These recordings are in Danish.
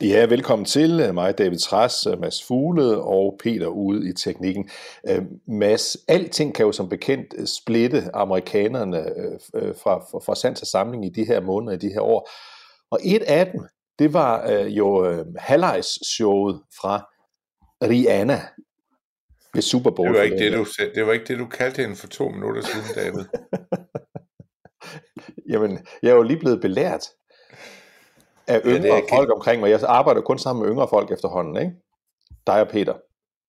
Ja, velkommen til mig, David Træs, Mads Fugle og Peter ude i teknikken. Øh, Mads, alting kan jo som bekendt splitte amerikanerne øh, fra, fra, fra sand til samling i de her måneder, i de her år. Og et af dem, det var øh, jo halvlejs-showet fra Rihanna ved Super Bowl. Det var, ikke det, du, det var ikke det, du kaldte hende for to minutter siden, David. Jamen, jeg er jo lige blevet belært af yngre ja, folk omkring mig. Jeg arbejder kun sammen med yngre folk efterhånden, ikke? Dig og Peter.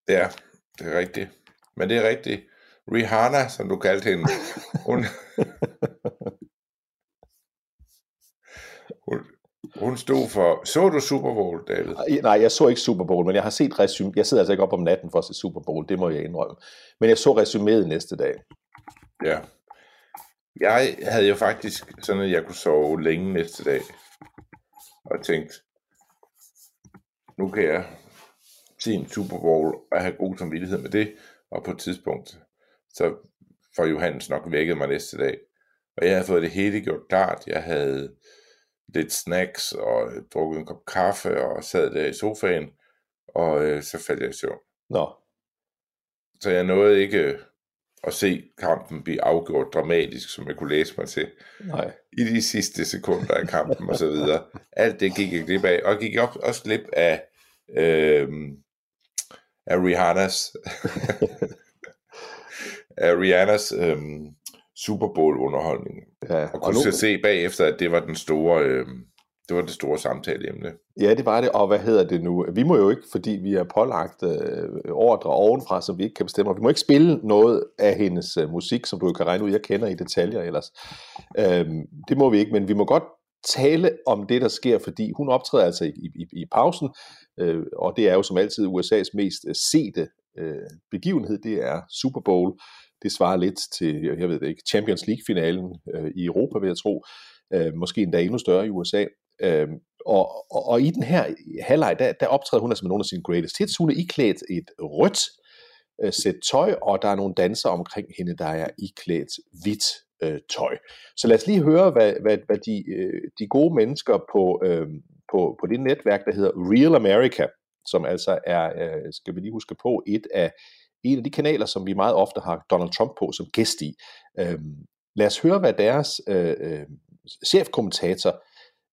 Ja, det er rigtigt. Men det er rigtigt. Rihanna, som du kaldte hende, hun, hun, hun stod for... Så du Super Bowl, David? Nej, jeg så ikke Super Bowl, men jeg har set resume. Jeg sidder altså ikke op om natten for at se Super Bowl, det må jeg indrømme. Men jeg så resuméet næste dag. Ja. Jeg havde jo faktisk sådan, at jeg kunne sove længe næste dag. Og tænkte, nu kan jeg se en Super Bowl og have god samvittighed med det. Og på et tidspunkt, så får Johannes nok vækket mig næste dag. Og jeg havde fået det hele gjort klart. Jeg havde lidt snacks og drukket en kop kaffe og sad der i sofaen. Og øh, så faldt jeg i søvn. Nå. Så jeg nåede ikke at se kampen blive afgjort dramatisk, som jeg kunne læse mig til. Nej. I de sidste sekunder af kampen og så videre. Alt det gik jeg glip af, og gik op, også glip af, øh, af Rihannas af Rihannas øh, Super Bowl underholdning. Ja, og kunne og nu... se bagefter, at det var den store øh, det var det store samtaleemne. Ja, det var det, og hvad hedder det nu? Vi må jo ikke, fordi vi er pålagt øh, ordre ovenfra, som vi ikke kan bestemme, vi må ikke spille noget af hendes øh, musik, som du jo kan regne ud, jeg kender i detaljer ellers. Øhm, det må vi ikke, men vi må godt tale om det, der sker, fordi hun optræder altså i, i, i pausen, øh, og det er jo som altid USA's mest øh, sete øh, begivenhed, det er Super Bowl. Det svarer lidt til, jeg ved det ikke, Champions League-finalen øh, i Europa, vil jeg tro. Øh, måske endda endnu større i USA. Øhm, og, og, og i den her halvleg, der, der optræder hun altså med nogle af sine greatest hits. Hun er iklædt et rødt øh, sæt tøj, og der er nogle danser omkring hende, der er iklædt hvidt øh, tøj. Så lad os lige høre, hvad, hvad, hvad de, øh, de gode mennesker på, øh, på, på det netværk, der hedder Real America, som altså er, øh, skal vi lige huske på, et af en af de kanaler, som vi meget ofte har Donald Trump på som gæst i. Øh, lad os høre, hvad deres øh, øh, chefkommentator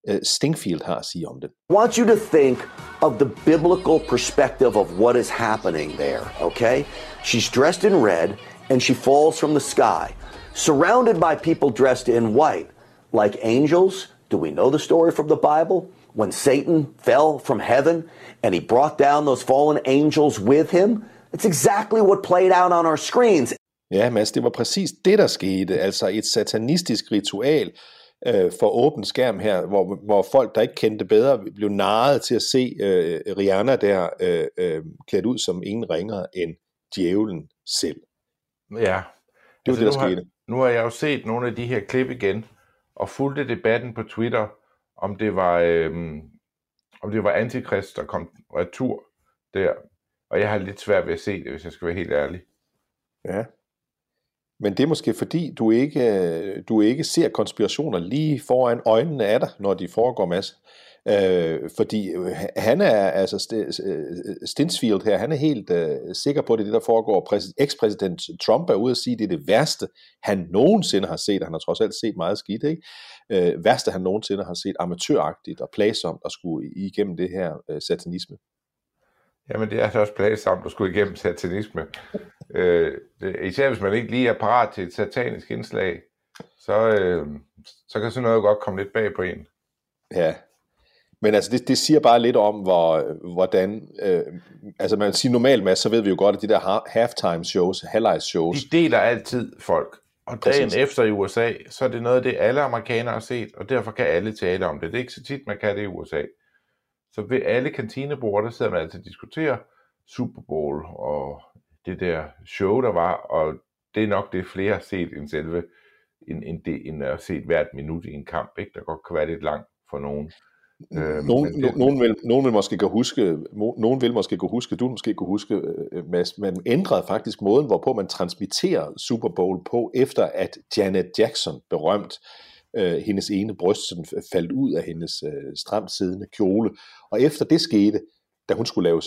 Øh, Stingfield har at sige om det. I want you to think of the biblical perspective of what is happening there, okay? She's dressed in red and she falls from the sky, surrounded by people dressed in white, like angels. Do we know the story from the Bible? When Satan fell from heaven and he brought down those fallen angels with him? It's exactly what played out on our screens. Ja, Mads, det var præcis det, der skete. Altså et satanistisk ritual, øh, for åben skærm her, hvor, hvor folk, der ikke kendte bedre, blev narret til at se øh, Rihanna der øh, øh, klædt ud som ingen ringer end djævlen selv. Ja. Det var altså, det, der nu skete. Har, nu har jeg jo set nogle af de her klip igen, og fulgte debatten på Twitter, om det var, øh, om det var Antikrist, der kom retur der. Og jeg har lidt svært ved at se det, hvis jeg skal være helt ærlig. Ja. Men det er måske fordi, du ikke, du ikke ser konspirationer lige foran øjnene af dig, når de foregår, Mads. Øh, fordi øh, han er, altså Stinsfield øh, her, han er helt øh, sikker på, at det er det, der foregår. Ekspræsident Trump er ude at sige, at det er det værste, han nogensinde har set. Han har trods alt set meget skidt, ikke? Øh, værste, han nogensinde har set amatøragtigt og plagsomt at skulle igennem det her øh, satanisme. Jamen, det er så også plagsomt at skulle igennem satanisme. øh, især hvis man ikke lige er parat til et satanisk indslag, så, øh, så kan sådan noget godt komme lidt bag på en. Ja, men altså det, det siger bare lidt om, hvor, hvordan, øh, altså man siger normalt med, så ved vi jo godt, at de der halftime shows, halvlejs shows. De deler altid folk, og dagen Præcis. efter i USA, så er det noget af det, alle amerikanere har set, og derfor kan alle tale om det. Det er ikke så tit, man kan det i USA. Så ved alle kantinebord, der sidder man altid og diskuterer Super Bowl og det der show, der var, og det er nok det, flere har set end selve, end, end, det, end at se hvert minut i en kamp, ikke? der godt kan være lidt langt for nogen. Øh, nogen, det, nogen, vil, nogen vil måske kunne huske, nogen vil måske kunne huske, du måske kunne huske, øh, Mads, man ændrede faktisk måden, hvorpå man transmitterer Super Bowl på, efter at Janet Jackson, berømt, øh, hendes ene bryst sådan faldt ud af hendes øh, stramt siddende kjole. Og efter det skete, da hun skulle lave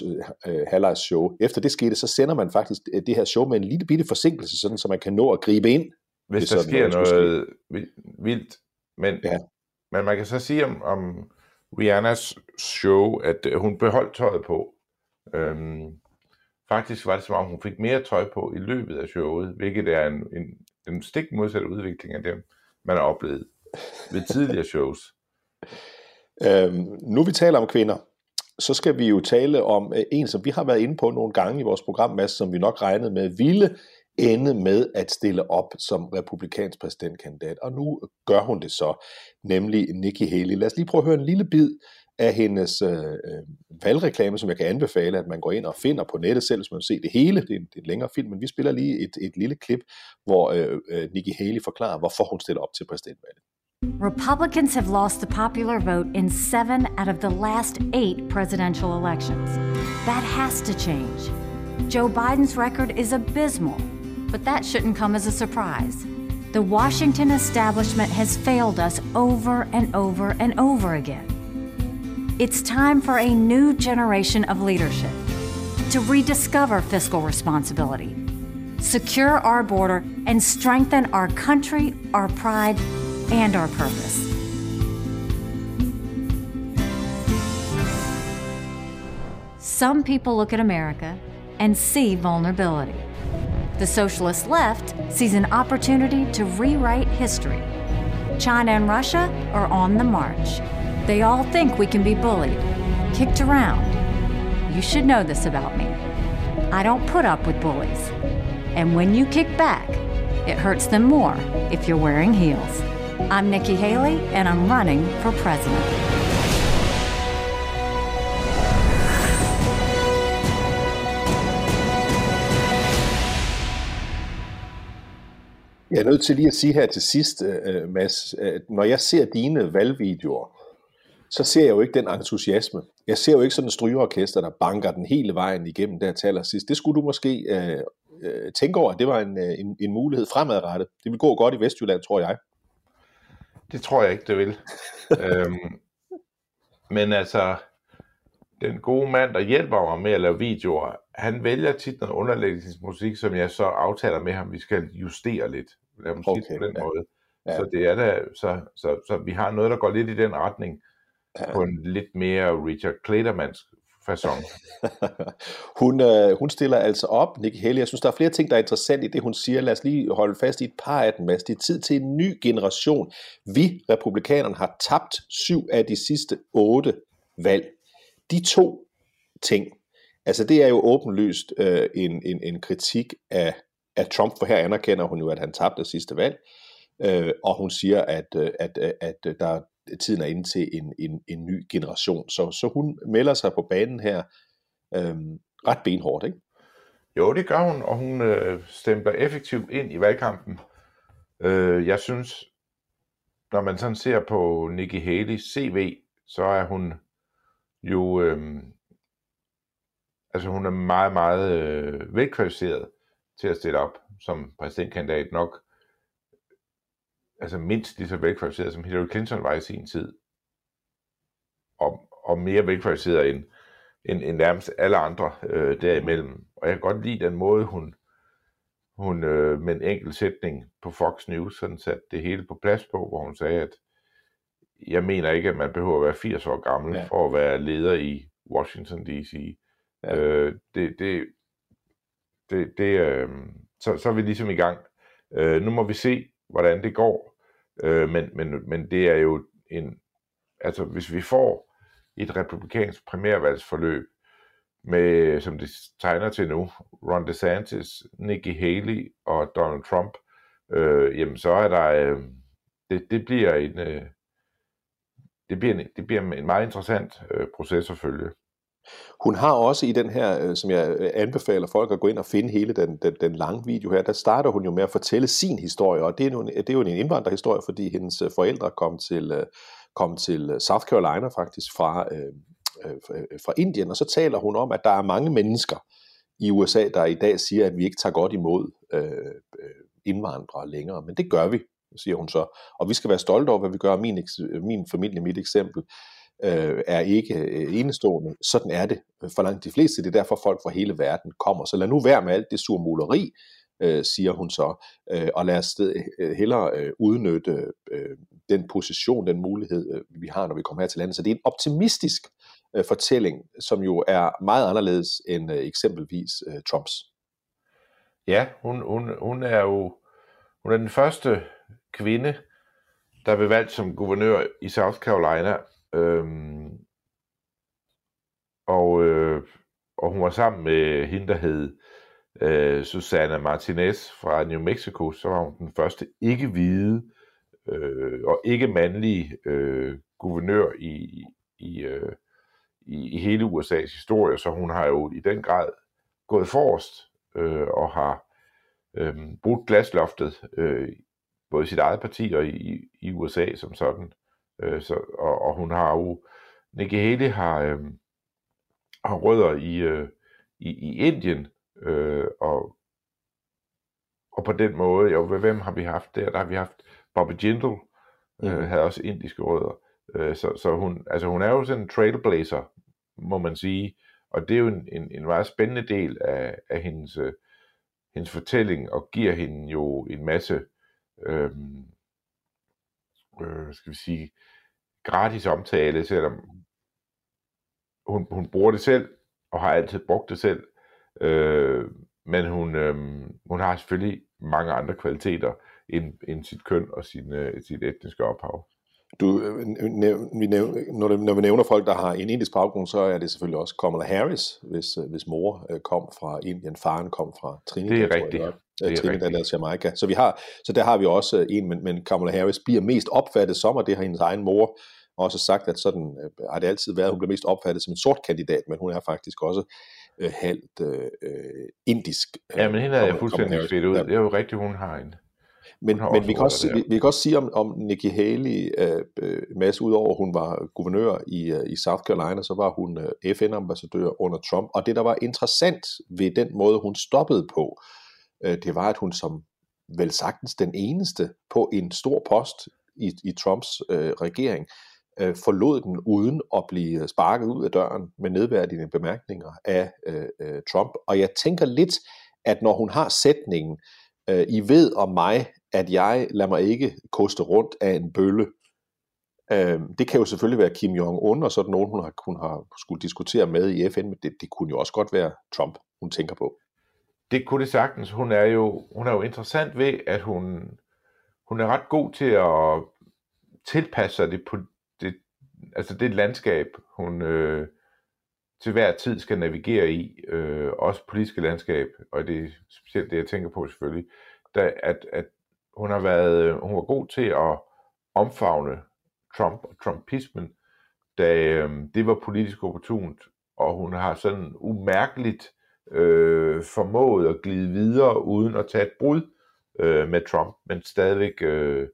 øh, halvlejs show, efter det skete, så sender man faktisk øh, det her show med en lille bitte forsinkelse, sådan så man kan nå at gribe ind. Hvis der sker noget vildt. Men, ja. men man kan så sige om, om Rihannas show, at øh, hun beholdt tøjet på. Øhm, faktisk var det som om, hun fik mere tøj på i løbet af showet, hvilket er en, en, en stik modsatte udvikling af det, man har oplevet ved tidligere shows. Øhm, nu vi taler om kvinder, så skal vi jo tale om øh, en, som vi har været inde på nogle gange i vores program, Mads, som vi nok regnede med ville ende med at stille op som republikansk præsidentkandidat. Og nu gør hun det så, nemlig Nikki Haley. Lad os lige prøve at høre en lille bid af hendes øh, øh, valgreklame, som jeg kan anbefale, at man går ind og finder på nettet selv, hvis man vil se det hele. Det er en, det er en længere film, men vi spiller lige et, et lille klip, hvor øh, øh, Nikki Haley forklarer, hvorfor hun stiller op til præsidentvalget. Republicans have lost the popular vote in seven out of the last eight presidential elections. That has to change. Joe Biden's record is abysmal but that shouldn't come as a surprise. The Washington establishment has failed us over and over and over again. It's time for a new generation of leadership to rediscover fiscal responsibility, secure our border, and strengthen our country, our pride, and our purpose. Some people look at America and see vulnerability. The socialist left sees an opportunity to rewrite history. China and Russia are on the march. They all think we can be bullied, kicked around. You should know this about me. I don't put up with bullies. And when you kick back, it hurts them more if you're wearing heels. I'm Nikki Haley, and I'm running for president. Jeg er nødt til lige at sige her til sidst, uh, Mads, at når jeg ser dine valgvideoer, så ser jeg jo ikke den entusiasme. Jeg ser jo ikke sådan en strygeorkester, der banker den hele vejen igennem der til allersidst. Det skulle du måske uh, uh, tænke over, at det var en, en, en mulighed fremadrettet. Det vil gå godt i Vestjylland, tror jeg. Det tror jeg ikke, det vil. øhm, men altså, den gode mand, der hjælper mig med at lave videoer, han vælger tit noget underlægningsmusik, som jeg så aftaler med ham, vi skal justere lidt. Lad mig okay, på den ja. måde. Ja. Så det er da, så, så, så vi har noget, der går lidt i den retning, ja. på en lidt mere Richard Claydermans fasong. hun, øh, hun stiller altså op, Nick Haley. Jeg synes, der er flere ting, der er interessant i det, hun siger. Lad os lige holde fast i et par af dem, Mads. Det er tid til en ny generation. Vi, republikanerne, har tabt syv af de sidste otte valg. De to ting, altså det er jo åbenlyst øh, en, en, en kritik af, af Trump, for her anerkender hun jo, at han tabte sidste valg, øh, og hun siger, at, øh, at, øh, at, at der tiden er inde til en, en, en ny generation. Så, så hun melder sig på banen her øh, ret benhårdt, ikke? Jo, det gør hun, og hun øh, stempler effektivt ind i valgkampen. Øh, jeg synes, når man sådan ser på Nikki Haley's CV, så er hun jo, øh, altså hun er meget, meget øh, velkvalificeret til at stille op som præsidentkandidat nok, altså mindst lige så velkvalificeret som Hillary Clinton var i sin tid, og, og mere velkvalificeret end, end, end nærmest alle andre øh, derimellem. Og jeg kan godt lide den måde, hun, hun øh, med en enkelt sætning på Fox News sådan satte det hele på plads på, hvor hun sagde, at jeg mener ikke, at man behøver at være 80 år gammel ja. for at være leder i Washington D.C. Ja. Øh, det, det, det, det øh, så, så er vi ligesom i gang. Øh, nu må vi se, hvordan det går. Øh, men, men, men det er jo en, altså hvis vi får et republikansk primærvalgsforløb, med, som det tegner til nu, Ron DeSantis, Nikki Haley og Donald Trump, øh, jamen så er der, øh, det, det bliver en, øh, det, bliver en, det bliver en meget interessant øh, proces at følge. Hun har også i den her, øh, som jeg øh, anbefaler folk at gå ind og finde hele den, den, den lange video her, der starter hun jo med at fortælle sin historie, og det er jo, det er jo en indvandrerhistorie, fordi hendes øh, forældre kom til, kom til South Carolina faktisk fra, fra Indien, og så taler hun om, at der er mange mennesker i USA, der i dag siger, at vi ikke tager godt imod indvandrere længere, men det gør vi, siger hun så, og vi skal være stolte over, hvad vi gør, min, min familie, mit eksempel, øh, er ikke øh, enestående. Sådan er det for langt de fleste. Det er derfor folk fra hele verden kommer. Så lad nu være med alt det surmuleri, øh, siger hun så, øh, og lad os øh, hellere øh, udnytte øh, den position, den mulighed, øh, vi har, når vi kommer her til landet. Så det er en optimistisk øh, fortælling, som jo er meget anderledes end øh, eksempelvis øh, Trumps. Ja, hun, hun, hun er jo hun er den første kvinde, der blev valgt som guvernør i South Carolina, Øhm, og, øh, og hun var sammen med hende, der hed øh, Susanna Martinez fra New Mexico, så var hun den første ikke-hvide øh, og ikke-mandlige øh, guvernør i, i, øh, i, i hele USA's historie, så hun har jo i den grad gået forrest øh, og har øh, brudt glasloftet øh, både i sit eget parti og i, i USA som sådan. Øh, så, og, og hun har jo, Nikki Haley har, øh, har rødder i, øh, i, i Indien, øh, og, og på den måde, jo, hvem har vi haft der? Der har vi haft Bobby Jindal, øh, mm. havde også indiske rødder. Øh, så, så hun, altså hun er jo sådan en trailblazer, må man sige, og det er jo en, en, en meget spændende del af, af hendes, øh, hendes fortælling, og giver hende jo en masse øh, øh, skal vi sige, gratis omtale, selvom hun, hun bruger det selv, og har altid brugt det selv. Øh, men hun, øh, hun har selvfølgelig mange andre kvaliteter end, end sit køn og sin, øh, sit etniske ophav. Du, øh, vi nævner, når, når vi nævner folk, der har en indisk baggrund, så er det selvfølgelig også Kamala Harris, hvis, øh, hvis mor øh, kom fra Indien, faren kom fra Trinidad. Det er rigtigt. Jeg, er Trinidad eller Jamaica. Så, vi har, så der har vi også en, men, men Kamala Harris bliver mest opfattet som, og det har hendes egen mor også sagt, at sådan øh, har det altid været, hun bliver mest opfattet som en sort kandidat, men hun er faktisk også øh, halvt øh, indisk. Ja, men hende er jeg fuldstændig fedt ud. Det er jo rigtigt, hun har en men, men vi, kan også, vi, vi kan også sige om, om Nikki Haley, øh, øh, masse udover hun var guvernør i, øh, i South Carolina, så var hun øh, FN-ambassadør under Trump. Og det, der var interessant ved den måde, hun stoppede på, øh, Øh, det var, at hun som vel sagtens den eneste på en stor post i, i Trumps øh, regering, øh, forlod den uden at blive sparket ud af døren med nedværdigende bemærkninger af øh, øh, Trump. Og jeg tænker lidt, at når hun har sætningen, øh, I ved om mig, at jeg lader mig ikke koste rundt af en bølle. Øh, det kan jo selvfølgelig være Kim Jong-un, og sådan nogen, hun har, hun har skulle diskutere med i FN, men det, det kunne jo også godt være Trump, hun tænker på. Det kunne det sagtens. Hun er jo, hun er jo interessant ved, at hun, hun er ret god til at tilpasse sig det, på det, altså det landskab, hun øh, til hver tid skal navigere i, øh, også politiske landskab, og det er specielt det, jeg tænker på selvfølgelig, da, at, at hun har været, hun var god til at omfavne Trump og Trumpismen, da øh, det var politisk opportunt, og hun har sådan umærkeligt øh, formået at glide videre uden at tage et brud øh, med Trump, men stadigvæk øh,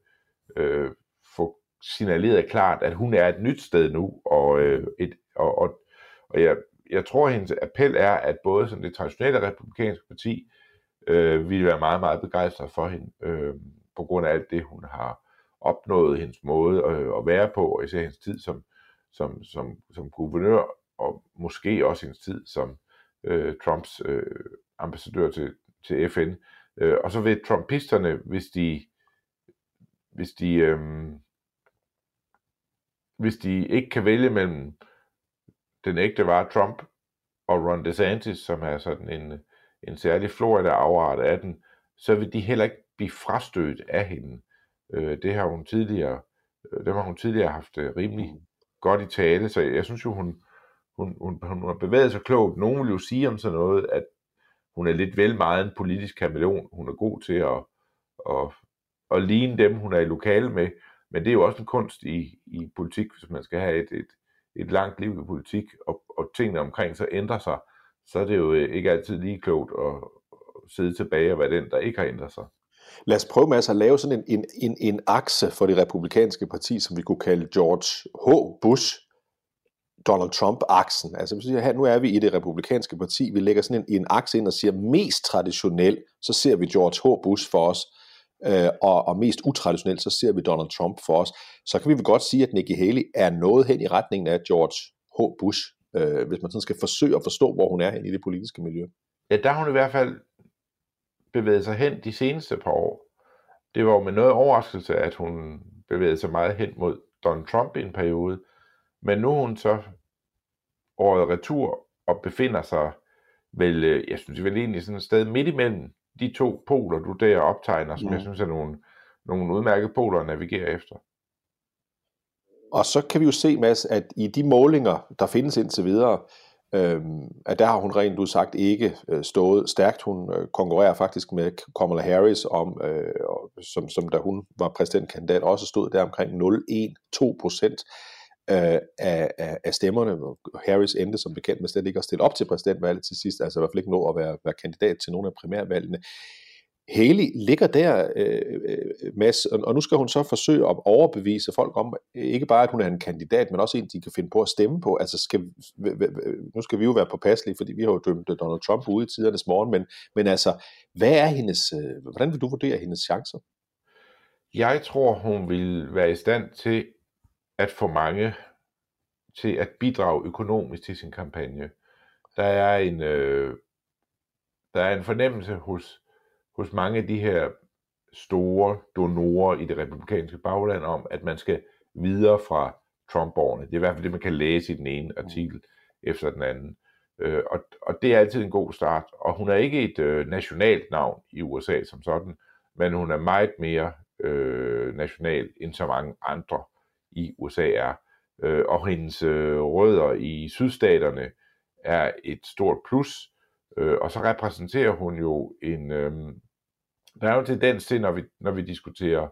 øh, få signaleret klart, at hun er et nyt sted nu, og, øh, et, og, og, og jeg, jeg tror, at hendes appel er, at både sådan det traditionelle republikanske parti øh, ville være meget, meget begejstret for hende, øh, på grund af alt det, hun har opnået, hendes måde øh, at være på, og især hendes tid som, som, som, som guvernør, og måske også hendes tid som øh, Trumps øh, ambassadør til, til FN. Øh, og så vil Trumpisterne, hvis de, hvis de, øh, hvis de ikke kan vælge mellem den ægte var Trump og Ron DeSantis, som er sådan en, en særlig Florida afart af den, så vil de heller ikke blive frastødt af hende. Øh, det har hun tidligere, øh, det har hun tidligere haft øh, rimelig mm. godt i tale, så jeg synes jo, hun, hun, hun, hun har bevæget sig klogt. Nogen vil jo sige om sådan noget, at hun er lidt vel meget en politisk kameleon. Hun er god til at, at, at ligne dem, hun er i lokale med, Men det er jo også en kunst i, i politik, hvis man skal have et, et, et langt liv i politik, og, og tingene omkring så ændrer sig, så er det jo øh, ikke altid lige klogt at, at sidde tilbage og være den, der ikke har ændret sig. Lad os prøve med at lave sådan en, en, en, en akse for det republikanske parti, som vi kunne kalde George H. Bush, Donald Trump-aksen. Altså hvis siger, her, nu er vi i det republikanske parti, vi lægger sådan en, en akse ind og siger, mest traditionel, så ser vi George H. Bush for os, øh, og, og mest utraditionelt, så ser vi Donald Trump for os. Så kan vi vel godt sige, at Nikki Haley er noget hen i retningen af George H. Bush, øh, hvis man sådan skal forsøge at forstå, hvor hun er hen i det politiske miljø. Ja, der har hun i hvert fald bevæget sig hen de seneste par år. Det var jo med noget overraskelse, at hun bevægede sig meget hen mod Donald Trump i en periode, men nu er hun så året retur og befinder sig vel, øh, jeg synes vel egentlig sådan et sted midt imellem de to poler, du der optegner, som mm. jeg synes er nogle, nogle udmærkede poler at navigere efter. Og så kan vi jo se, Mads, at i de målinger, der findes indtil videre, øh, at der har hun rent udsagt ikke øh, stået stærkt. Hun øh, konkurrerer faktisk med Kamala Harris, om, øh, som, som da hun var præsidentkandidat, også stod der omkring 0,1-2 procent øh, af, af, af stemmerne. Harris endte som bekendt med slet ikke at stille op til præsidentvalget til sidst, altså i hvert fald ikke nå at være, være kandidat til nogle af primærvalgene. Haley ligger der, øh, øh Mads, og nu skal hun så forsøge at overbevise folk om, ikke bare at hun er en kandidat, men også en, de kan finde på at stemme på. Altså skal, nu skal vi jo være påpasselige, fordi vi har jo dømt Donald Trump ude i tidernes morgen, men, men altså, hvad er hendes, øh, hvordan vil du vurdere hendes chancer? Jeg tror, hun vil være i stand til at få mange til at bidrage økonomisk til sin kampagne. Der er en, øh, der er en fornemmelse hos hos mange af de her store donorer i det republikanske bagland om, at man skal videre fra Trump-årene. Det er i hvert fald det, man kan læse i den ene mm. artikel efter den anden. Øh, og, og det er altid en god start. Og hun er ikke et øh, nationalt navn i USA som sådan, men hun er meget mere øh, national end så mange andre i USA er. Øh, og hendes øh, rødder i sydstaterne er et stort plus. Øh, og så repræsenterer hun jo en, øh, der er jo en tendens til, når vi, når vi diskuterer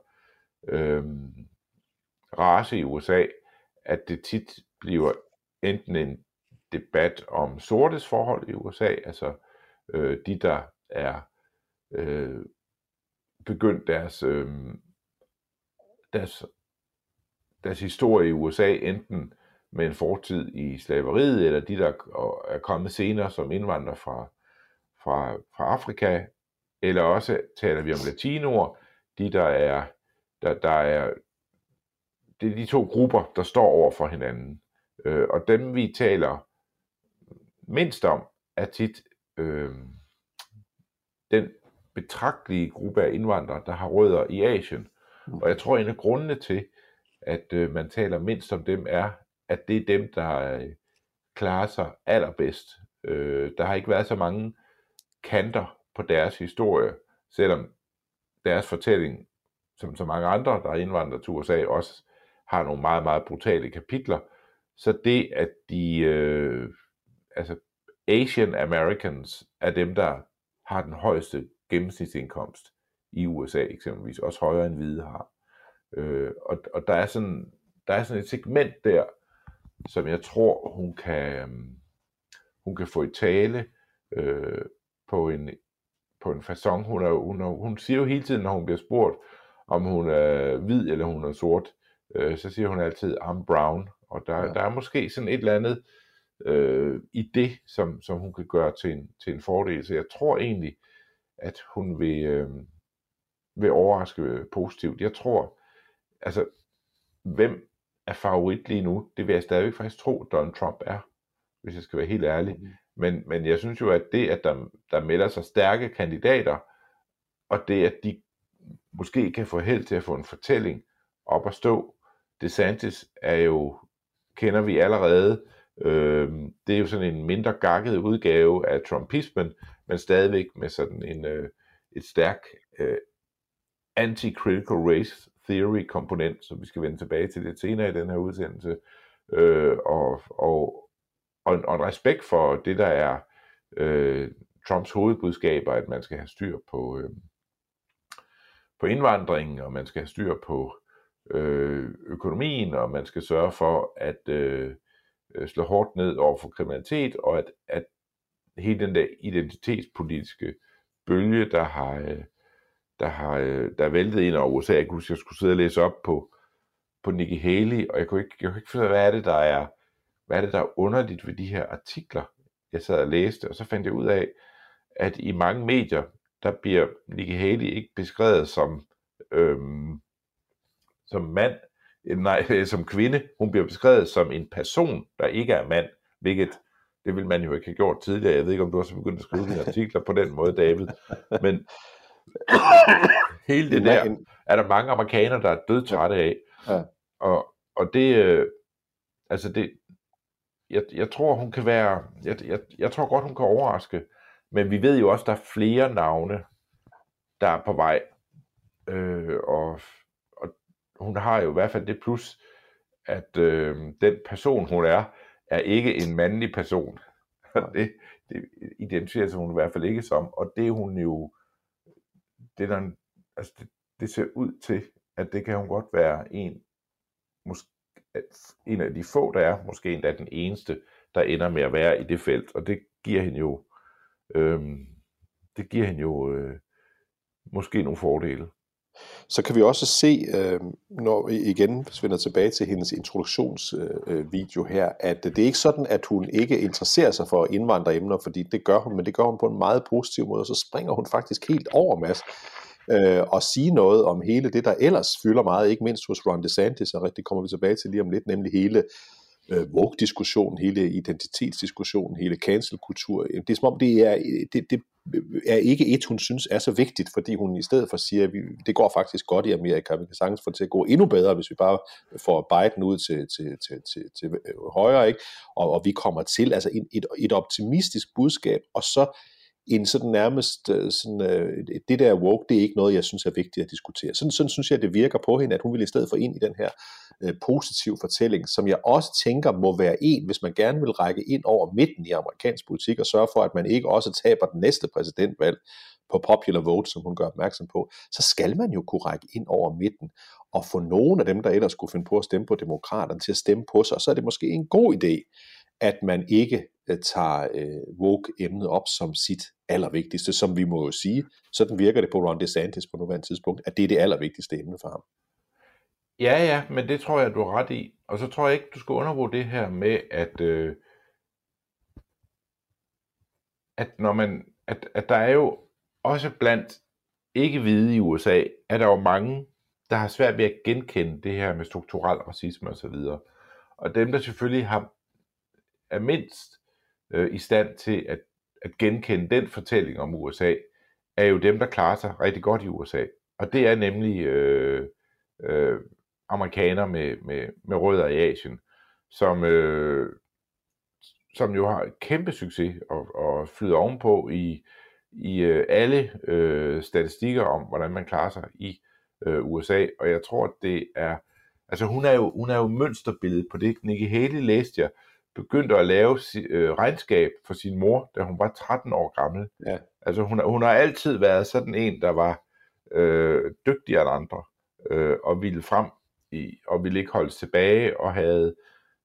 øh, race i USA, at det tit bliver enten en debat om sortes forhold i USA, altså øh, de, der er øh, begyndt deres, øh, deres, deres historie i USA, enten med en fortid i slaveriet, eller de, der er kommet senere som indvandrere fra, fra, fra Afrika, eller også taler vi om latinoer, de der er, der, der er, det er de to grupper, der står over for hinanden. Øh, og dem vi taler mindst om, er tit øh, den betragtelige gruppe af indvandrere, der har rødder i Asien. Og jeg tror, en af grundene til, at øh, man taler mindst om dem, er, at det er dem, der øh, klarer sig allerbedst. Øh, der har ikke været så mange kanter på deres historie, selvom deres fortælling, som så mange andre, der er indvandret til USA, også har nogle meget, meget brutale kapitler. Så det, at de, øh, altså Asian Americans er dem, der har den højeste gennemsnitsindkomst i USA eksempelvis, også højere end hvide har. Øh, og, og der er sådan, der er sådan et segment der, som jeg tror, hun kan, hun kan få i tale øh, på en, på en façon. Hun, er, hun, er, hun siger jo hele tiden, når hun bliver spurgt, om hun er hvid eller hun er sort, øh, så siger hun altid, I'm brown. Og der, ja. der er måske sådan et eller andet øh, i det, som, som hun kan gøre til en, til en fordel. Så jeg tror egentlig, at hun vil, øh, vil overraske positivt. Jeg tror, altså, hvem er favorit lige nu? Det vil jeg stadigvæk faktisk tro, Donald Trump er, hvis jeg skal være helt ærlig. Mm. Men, men jeg synes jo, at det, at der, der melder sig stærke kandidater, og det, at de måske kan få held til at få en fortælling op at stå. DeSantis er jo, kender vi allerede, øh, det er jo sådan en mindre gakket udgave af Trumpismen, men stadigvæk med sådan en, øh, et stærk øh, anti-critical race theory komponent, som vi skal vende tilbage til lidt senere i den her udsendelse. Øh, og, og, og, og en respekt for det, der er øh, Trumps hovedbudskaber, at man skal have styr på, øh, på indvandringen, og man skal have styr på øh, økonomien, og man skal sørge for at øh, slå hårdt ned over for kriminalitet, og at, at hele den der identitetspolitiske bølge, der har, øh, der har øh, der er væltet ind over USA. Jeg kunne huske, jeg skulle sidde og læse op på, på Nikki Haley, og jeg kunne ikke, jeg kunne ikke finde ud af, hvad er det, der er, hvad er det, der er underligt ved de her artikler, jeg sad og læste, og så fandt jeg ud af, at i mange medier, der bliver Nikki Haley ikke beskrevet som, øhm, som mand, nej, som kvinde. Hun bliver beskrevet som en person, der ikke er mand, hvilket det vil man jo ikke have gjort tidligere. Jeg ved ikke, om du har så begyndt at skrive dine artikler på den måde, David. Men hele det der er der mange amerikanere, der er dødtrætte af. Ja. Og, og det, øh, altså det, jeg, jeg tror, hun kan være, jeg, jeg, jeg tror godt, hun kan overraske, men vi ved jo også, der er flere navne, der er på vej, øh, og, og hun har jo i hvert fald det plus, at øh, den person, hun er, er ikke en mandlig person. det, det identificerer sig hun i hvert fald ikke som, og det er hun jo, det, der, altså det, det ser ud til, at det kan hun godt være en, måske, en af de få, der er, måske endda den eneste, der ender med at være i det felt, og det giver hende jo, øh, det giver hende jo øh, måske nogle fordele. Så kan vi også se, øh, når vi igen vender tilbage til hendes introduktionsvideo øh, øh her, at det er ikke sådan, at hun ikke interesserer sig for indvandreremner, fordi det gør hun, men det gør hun på en meget positiv måde, og så springer hun faktisk helt over, Mads, øh, og sige noget om hele det, der ellers fylder meget, ikke mindst hos Ron DeSantis, og det kommer vi tilbage til lige om lidt, nemlig hele øh, woke-diskussionen, hele identitetsdiskussionen, hele cancel-kultur. Det er som om, det er, det, det er ikke et, hun synes er så vigtigt, fordi hun i stedet for siger, at vi, det går faktisk godt i Amerika, vi kan sagtens få det til at gå endnu bedre, hvis vi bare får Biden ud til, til, til, til, til øh, højre, ikke? Og, og vi kommer til, altså et, et optimistisk budskab, og så en sådan nærmest, øh, sådan, øh, det der woke, det er ikke noget, jeg synes er vigtigt at diskutere. Sådan, sådan synes jeg, det virker på hende, at hun vil i stedet for ind i den her øh, positive fortælling, som jeg også tænker må være en, hvis man gerne vil række ind over midten i amerikansk politik og sørge for, at man ikke også taber den næste præsidentvalg på popular vote, som hun gør opmærksom på, så skal man jo kunne række ind over midten og få nogen af dem, der ellers skulle finde på at stemme på demokraterne, til at stemme på sig. Og så er det måske en god idé, at man ikke øh, tager øh, woke-emnet op som sit allervigtigste, som vi må jo sige, sådan virker det på Ron DeSantis på nuværende tidspunkt, at det er det allervigtigste emne for ham. Ja, ja, men det tror jeg, du har ret i. Og så tror jeg ikke, du skal undervurdere det her med, at, øh, at, når man, at, at der er jo også blandt ikke-hvide i USA, er der jo mange, der har svært ved at genkende det her med strukturel racisme osv. Og, og dem, der selvfølgelig har, er mindst øh, i stand til at, at genkende den fortælling om USA, er jo dem, der klarer sig rigtig godt i USA. Og det er nemlig øh, øh, amerikanere med, med, med rødder i Asien, som, øh, som jo har kæmpe succes og, og flyder ovenpå i, i øh, alle øh, statistikker om, hvordan man klarer sig i øh, USA. Og jeg tror, det er... Altså hun er jo, hun er jo mønsterbilledet på det. Nikki Haley læste jeg, begyndte at lave øh, regnskab for sin mor, da hun var 13 år gammel. Ja. Altså hun, hun har altid været sådan en, der var øh, dygtigere end andre, øh, og ville frem i, og ville ikke holdes tilbage, og havde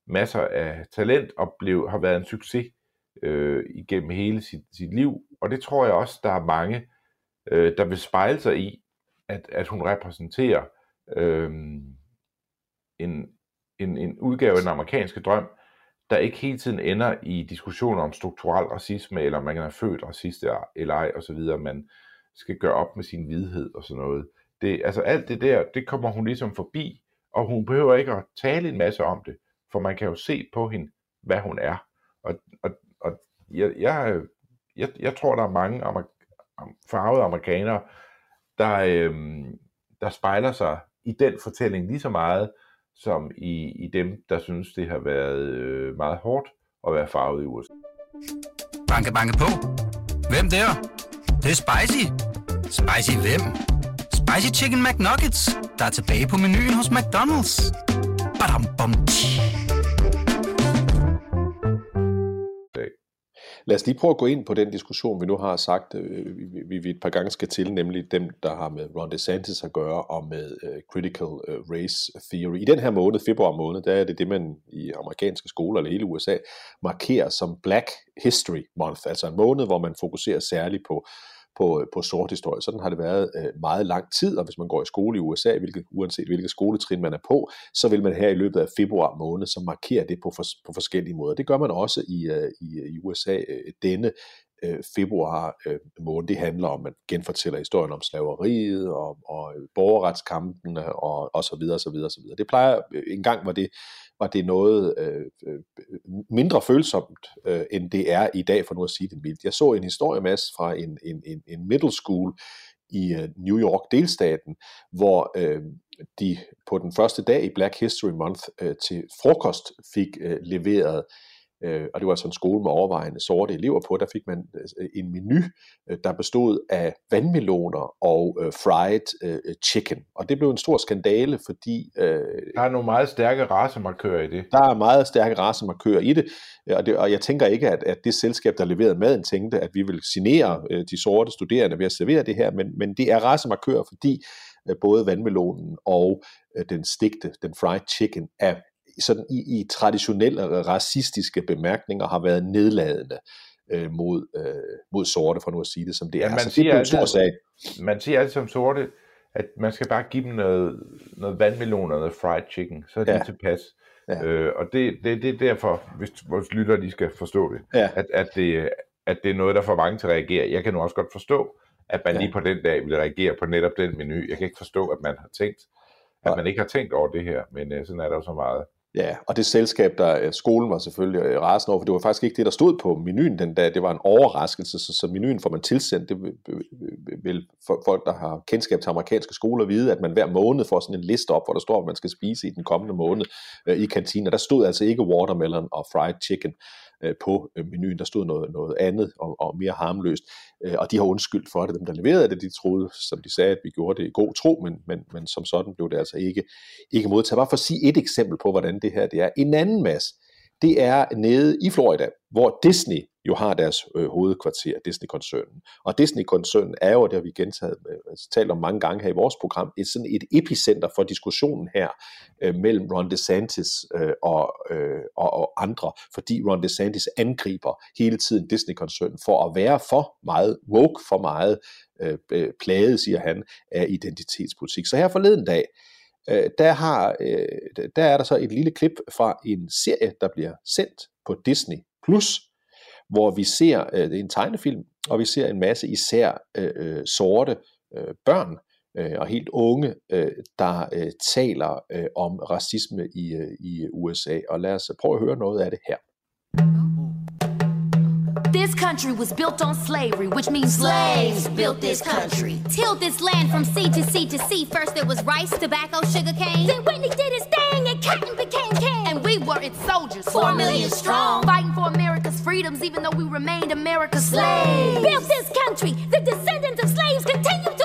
masser af talent, og blev, har været en succes øh, igennem hele sit, sit liv. Og det tror jeg også, der er mange, øh, der vil spejle sig i, at, at hun repræsenterer øh, en, en, en udgave af den amerikanske drøm, der ikke hele tiden ender i diskussioner om strukturel racisme, eller man er født racist eller ej, og så videre. Man skal gøre op med sin vidhed og sådan noget. Det, altså alt det der, det kommer hun ligesom forbi, og hun behøver ikke at tale en masse om det, for man kan jo se på hende, hvad hun er. Og, og, og jeg, jeg, jeg, jeg tror, der er mange amer- farvede amerikanere, der, øhm, der spejler sig i den fortælling lige så meget, som i, i dem, der synes, det har været øh, meget hårdt at være farvet i USA. Banke, banke på. Hvem der? Det, det er spicy. Spicy hvem? Spicy Chicken McNuggets, der er tilbage på menuen hos McDonald's. Badum, bom, Lad os lige prøve at gå ind på den diskussion, vi nu har sagt, øh, vi, vi et par gange skal til, nemlig dem, der har med Ron DeSantis at gøre, og med uh, critical øh, race theory. I den her måned, februar måned, der er det det, man i amerikanske skoler eller hele USA markerer som Black History Month, altså en måned, hvor man fokuserer særligt på på, øh, på sort historie. Sådan har det været øh, meget lang tid, og hvis man går i skole i USA, hvilket, uanset hvilket skoletrin man er på, så vil man her i løbet af februar måned, så markere det på, for, på forskellige måder. Det gør man også i, øh, i, øh, i USA øh, denne øh, februar øh, måned. Det handler om, at man genfortæller historien om slaveriet og, øh, og borgerretskampene og, og så videre, så videre, så videre. Det plejer, en gang var det var det noget øh, øh, mindre følsomt, øh, end det er i dag, for nu at sige det mildt. Jeg så en historie, Mads, fra en, en, en, en middle school i øh, New York delstaten, hvor øh, de på den første dag i Black History Month øh, til frokost fik øh, leveret øh, og det var altså en skole med overvejende sorte elever på, der fik man øh, en menu, øh, der bestod af vandmeloner og øh, fried øh, chicken. Og det blev en stor skandale, fordi... Øh, der er nogle meget stærke racemarkører i det. Der er meget stærke racemarkører i det, og, det, og jeg tænker ikke, at, at det selskab, der leverede maden, tænkte, at vi vil signere øh, de sorte studerende ved at servere det her, men, men det er racemarkører, fordi øh, både vandmelonen og øh, den stigte, den fried chicken, er sådan i, i traditionelle racistiske bemærkninger har været nedladende øh, mod, øh, mod sorte, for nu at sige det som det ja, er. Man så siger det er stor sag. Man siger altid som sorte, at man skal bare give dem noget, noget vandmelon og noget fried chicken, så er det ja. tilpas. Ja. Øh, og det, det, det er derfor, hvis vores lytter de skal forstå det, ja. at, at det, at det er noget, der får mange til at reagere. Jeg kan nu også godt forstå, at man ja. lige på den dag vil reagere på netop den menu. Jeg kan ikke forstå, at man har tænkt, at man ikke har tænkt over det her, men uh, sådan er der jo så meget. Ja, og det selskab, der skolen var selvfølgelig øh, rasende over, for det var faktisk ikke det, der stod på menuen den dag. Det var en overraskelse, så, så menuen får man tilsendt. Det vil, vil folk, der har kendskab til amerikanske skoler, vide, at man hver måned får sådan en liste op, hvor der står, hvad man skal spise i den kommende måned øh, i kantinen. Der stod altså ikke watermelon og fried chicken øh, på øh, menuen. Der stod noget, noget andet og, og mere harmløst. Øh, og de har undskyldt for det. Dem, der leverede det, de troede, som de sagde, at vi gjorde det i god tro, men, men, men som sådan blev det altså ikke, ikke modtaget. Bare for at sige et eksempel på, hvordan det her det er. En anden masse, det er nede i Florida, hvor Disney jo har deres øh, hovedkvarter, Disney-koncernen. Og Disney-koncernen er jo, det har vi gentaget, øh, altså, talt om mange gange her i vores program, et, sådan et epicenter for diskussionen her øh, mellem Ron DeSantis øh, og, øh, og, og andre, fordi Ron DeSantis angriber hele tiden Disney-koncernen for at være for meget woke, for meget øh, plade, siger han, af identitetspolitik. Så her forleden dag, øh, der, har, øh, der er der så et lille klip fra en serie, der bliver sendt på Disney+, Plus, hvor vi ser, øh, det er en tegnefilm, og vi ser en masse især øh, øh, sorte øh, børn øh, og helt unge, øh, der øh, taler øh, om racisme i, øh, i USA. Og lad os prøve at høre noget af det her. This country was built on slavery, which means slaves built this country. Tilled this land from sea to sea to sea. First it was rice, tobacco, sugar cane. Then Whitney did his thing and cotton became king. And we were its soldiers, four million strong. Fighting for America's freedoms, even though we remained America's slaves. Built this country. The descendants of slaves continue to build this.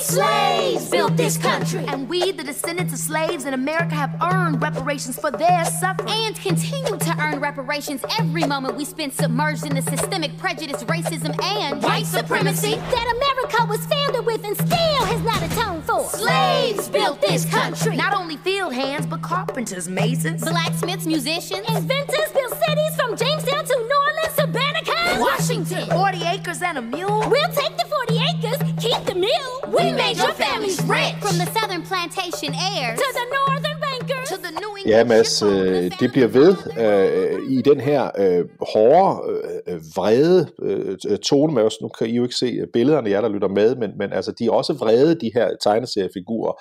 Slaves built this country. And we, the descendants of slaves in America, have earned reparations for their suffering. And continue to earn reparations every moment we spend submerged in the systemic prejudice, racism, and white supremacy that America was founded with and still has not atoned for. Slaves built this country. Not only field hands, but carpenters, masons, blacksmiths, musicians, inventors built cities from Jamestown to New Orleans to Banneker, Washington. 40 acres and a mule. We'll take the 40 acres, keep the mule. We, we made your families rich. From the southern plantation heirs to the northern bankers to the New Ja, Mads, øh, det bliver ved øh, i den her øh, hårde, øh, vrede øh, tone. Med os. Nu kan I jo ikke se billederne, jeg der lytter med, men, men altså, de er også vrede, de her tegneseriefigurer,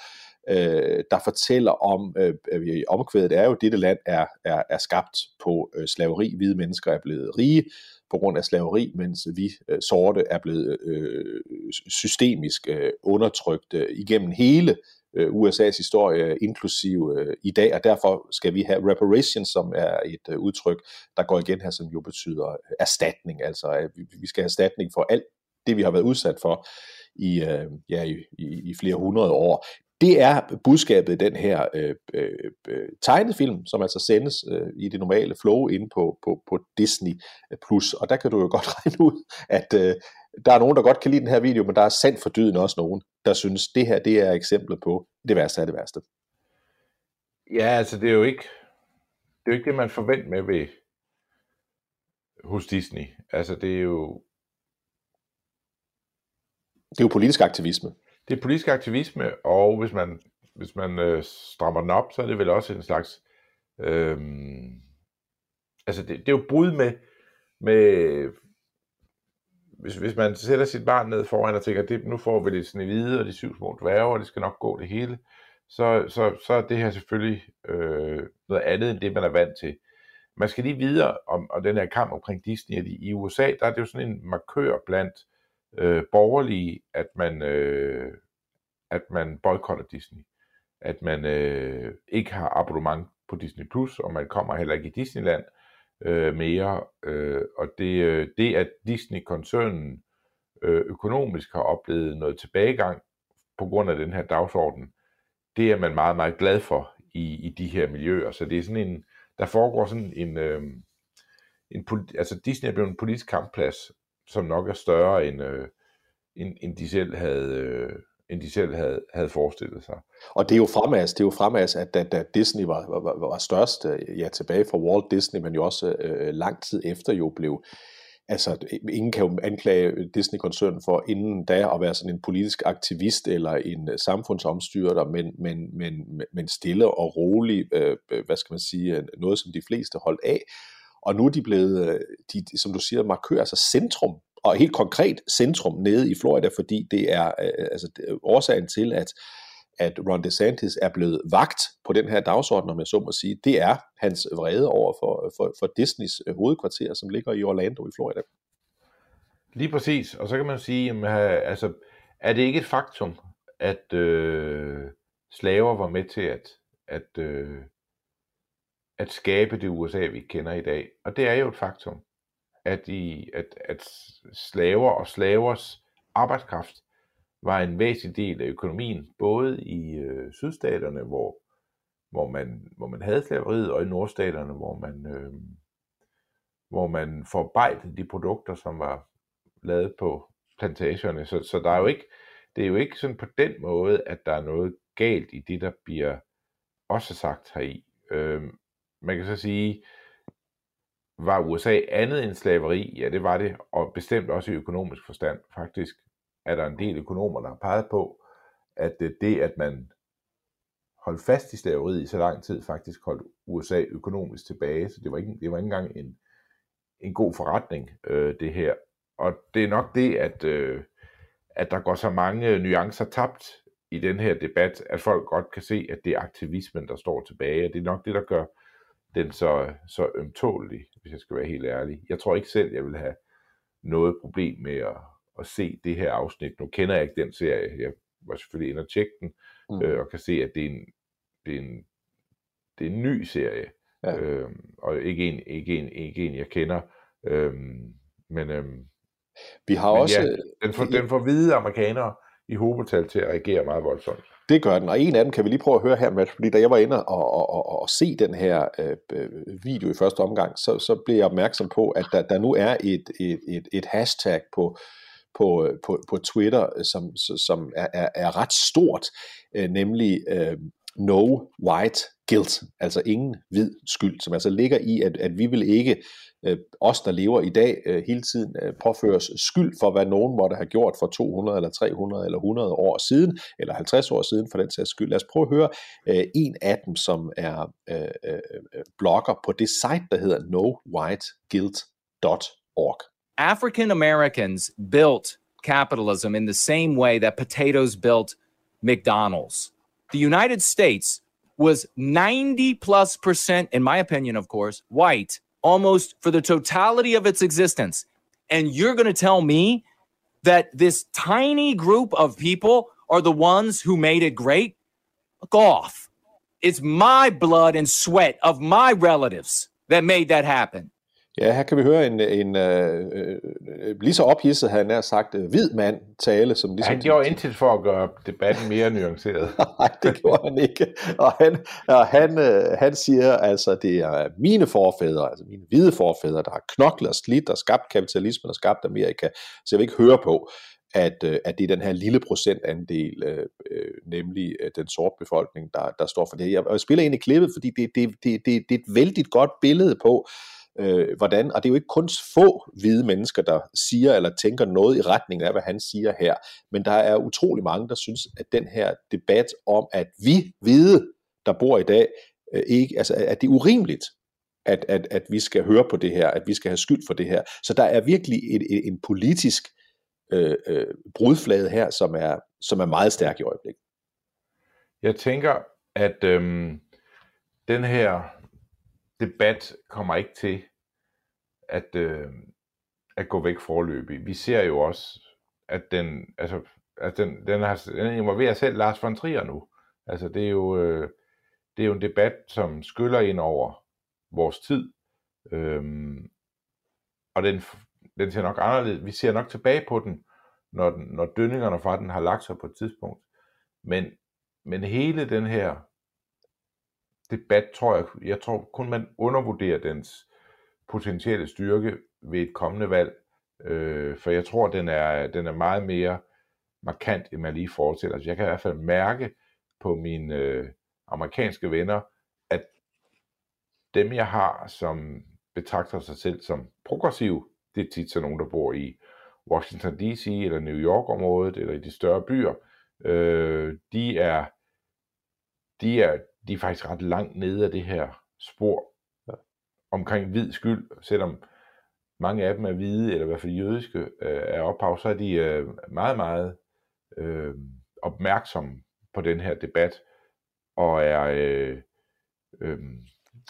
øh, der fortæller om, øh, omkvædet er jo, at dette land er, er, er skabt på øh, slaveri. Hvide mennesker er blevet rige på grund af slaveri, mens vi øh, sorte er blevet øh, systemisk øh, undertrykt øh, igennem hele øh, USA's historie, inklusive øh, i dag, og derfor skal vi have reparations, som er et øh, udtryk, der går igen her, som jo betyder øh, erstatning, altså at vi, vi skal have erstatning for alt det, vi har været udsat for i, øh, ja, i, i, i flere hundrede år det er budskabet i den her øh, øh, øh, tegnefilm, som altså sendes øh, i det normale flow inde på, på, på Disney+. Plus. Og der kan du jo godt regne ud, at øh, der er nogen, der godt kan lide den her video, men der er sandt for dyden også nogen, der synes, det her det er eksemplet på det værste af det værste. Ja, altså det er jo ikke det, er jo ikke det man forventer med ved hos Disney. Altså det er jo det er jo politisk aktivisme. Det er politisk aktivisme, og hvis man, hvis man øh, strammer den op, så er det vel også en slags... Øh, altså, det, det er jo brud med... med hvis, hvis man sætter sit barn ned foran og tænker, det, nu får vi det sådan og de syv små dværge, og det skal nok gå det hele, så, så, så er det her selvfølgelig øh, noget andet end det, man er vant til. Man skal lige videre om, om den her kamp omkring Disney, at i, i USA, der er det jo sådan en markør blandt øh, borgerlige, at man, øh, at man boykotter Disney. At man øh, ikke har abonnement på Disney+, Plus, og man kommer heller ikke i Disneyland øh, mere. Øh, og det, øh, det, at Disney-koncernen øh, økonomisk har oplevet noget tilbagegang på grund af den her dagsorden, det er man meget, meget glad for i, i de her miljøer. Så det er sådan en, der foregår sådan en, øh, en altså Disney er blevet en politisk kampplads, som nok er større end, øh, end, end de selv havde, øh, end de selv havde, havde forestillet sig. Og det er jo fremads, det er jo fremads at da, da Disney var, var, var størst, øh, ja tilbage fra Walt Disney, men jo også øh, øh, lang tid efter jo blev, altså ingen kan jo anklage Disney-koncernen for inden da at være sådan en politisk aktivist eller en øh, samfundsomstyrter, men, men, men, men stille og rolig, øh, hvad skal man sige, noget som de fleste holdt af. Og nu er de blevet, øh, de, som du siger, markør, altså centrum, og helt konkret centrum nede i Florida, fordi det er øh, øh, altså, det er årsagen til, at, at Ron DeSantis er blevet vagt på den her dagsorden, om jeg så må sige, det er hans vrede over for, for, for Disneys hovedkvarter, som ligger i Orlando i Florida. Lige præcis, og så kan man sige, jamen, altså, er det ikke et faktum, at øh, slaver var med til at, at øh, at skabe det USA, vi kender i dag. Og det er jo et faktum, at, i, at, at slaver og slavers arbejdskraft var en væsentlig del af økonomien, både i øh, sydstaterne, hvor, hvor, man, hvor man havde slaveriet, og i nordstaterne, hvor man, øh, hvor man forarbejdede de produkter, som var lavet på plantagerne. Så, så der er jo ikke, det er jo ikke sådan på den måde, at der er noget galt i det, der bliver også sagt heri. Øh, man kan så sige, var USA andet end slaveri? Ja, det var det, og bestemt også i økonomisk forstand. Faktisk er der en del økonomer, der har peget på, at det, at man holdt fast i slaveriet i så lang tid, faktisk holdt USA økonomisk tilbage, så det var ikke, det var ikke engang en, en god forretning, øh, det her. Og det er nok det, at, øh, at der går så mange nuancer tabt i den her debat, at folk godt kan se, at det er aktivismen, der står tilbage, og det er nok det, der gør den så, så ømtålig, hvis jeg skal være helt ærlig. Jeg tror ikke selv, jeg vil have noget problem med at, at se det her afsnit. Nu kender jeg ikke den serie. Jeg var selvfølgelig inde og tjekke den, mm. øh, og kan se, at det er en, det er en, det er en ny serie. Ja. Øhm, og ikke en, ikke, en, ikke en, jeg kender. Øhm, men øhm, vi har men også... Ja, den, får, den får hvide amerikanere i hovedtal til at reagere meget voldsomt. Det gør den, og en af dem kan vi lige prøve at høre her, Mads, fordi da jeg var inde og, og, og, og se den her øh, øh, video i første omgang, så, så blev jeg opmærksom på, at der, der nu er et, et, et, et hashtag på, på, øh, på, på Twitter, øh, som, som er, er, er ret stort, øh, nemlig øh, no white guilt, altså ingen hvid skyld, som altså ligger i, at, at vi vil ikke, øh, os der lever i dag, øh, hele tiden øh, påføres skyld for, hvad nogen måtte have gjort for 200 eller 300 eller 100 år siden, eller 50 år siden for den sags skyld. Lad os prøve at høre øh, en af dem, som er øh, øh, øh blogger på det site, der hedder nowhiteguilt.org. African Americans built capitalism in the same way that potatoes built McDonald's. The United States was 90 plus percent, in my opinion, of course, white almost for the totality of its existence. And you're going to tell me that this tiny group of people are the ones who made it great? Look off. It's my blood and sweat of my relatives that made that happen. Ja, her kan vi høre en, en øh, øh, lige så ophidset, havde han sagt, øh, hvid mand tale. Som ligesom, han gjorde intet for at gøre debatten mere nuanceret. Nej, det gjorde han ikke. Og han, og han, øh, han siger altså, det er mine forfædre, altså mine hvide forfædre, der har knoklet og slidt og skabt kapitalismen og skabt Amerika, så jeg vil ikke høre på, at, øh, at det er den her lille procentandel, øh, øh, nemlig øh, den sorte befolkning, der, der står for det. Jeg, jeg spiller ind i klippet, fordi det, det, det, det, det er et vældig godt billede på, øh, øh, hvordan, og det er jo ikke kun få hvide mennesker, der siger eller tænker noget i retning af, hvad han siger her, men der er utrolig mange, der synes, at den her debat om, at vi hvide, der bor i dag, øh, ikke, altså, at det er urimeligt, at, at, at vi skal høre på det her, at vi skal have skyld for det her. Så der er virkelig et, et, en politisk øh, øh, brudflade her, som er, som er meget stærk i øjeblikket. Jeg tænker, at øhm, den her debat kommer ikke til at, øh, at gå væk forløbig. Vi ser jo også, at den, altså, at den, den, har, den involverer selv Lars von Trier nu. Altså det er jo, øh, det er jo en debat, som skyller ind over vores tid. Øhm, og den, den ser nok anderledes. Vi ser nok tilbage på den, når, den, når dønningerne fra den har lagt sig på et tidspunkt. Men, men hele den her debat, tror jeg, jeg tror kun man undervurderer dens potentielle styrke ved et kommende valg. Øh, for jeg tror, den er, den er meget mere markant, end man lige forestiller sig. Jeg kan i hvert fald mærke på mine øh, amerikanske venner, at dem, jeg har, som betragter sig selv som progressiv, det er tit så nogen, der bor i Washington D.C. eller New York-området, eller i de større byer, øh, de er de er, de er faktisk ret langt nede af det her spor ja. omkring hvid skyld, selvom mange af dem er hvide, eller i hvert fald jødiske, øh, er ophav, så er de øh, meget, meget øh, opmærksomme på den her debat, og er øh, øh,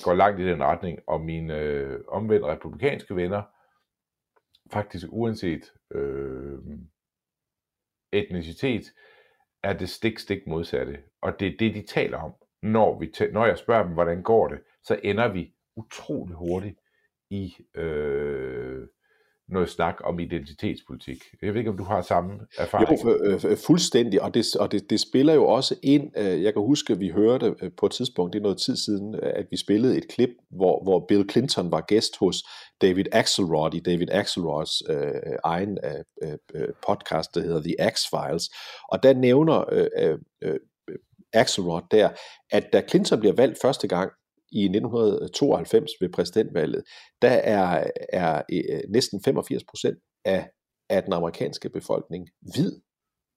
går langt i den retning, og mine øh, omvendt republikanske venner, faktisk uanset øh, etnicitet, er det stik, stik modsatte. Og det er det, de taler om. Når, vi når jeg spørger dem, hvordan går det, så ender vi utrolig hurtigt i øh, noget snak om identitetspolitik. Jeg ved ikke, om du har samme erfaring. Jo, øh, øh fuldstændig, og, det, og det, det spiller jo også ind, øh, jeg kan huske, at vi hørte øh, på et tidspunkt, det er noget tid siden, at vi spillede et klip, hvor, hvor Bill Clinton var gæst hos David Axelrod i David Axelrods øh, egen øh, podcast, der hedder The X-Files, og der nævner øh, øh, Axelrod der, at da Clinton bliver valgt første gang, i 1992 ved præsidentvalget, der er, er øh, næsten 85 procent af, af den amerikanske befolkning hvid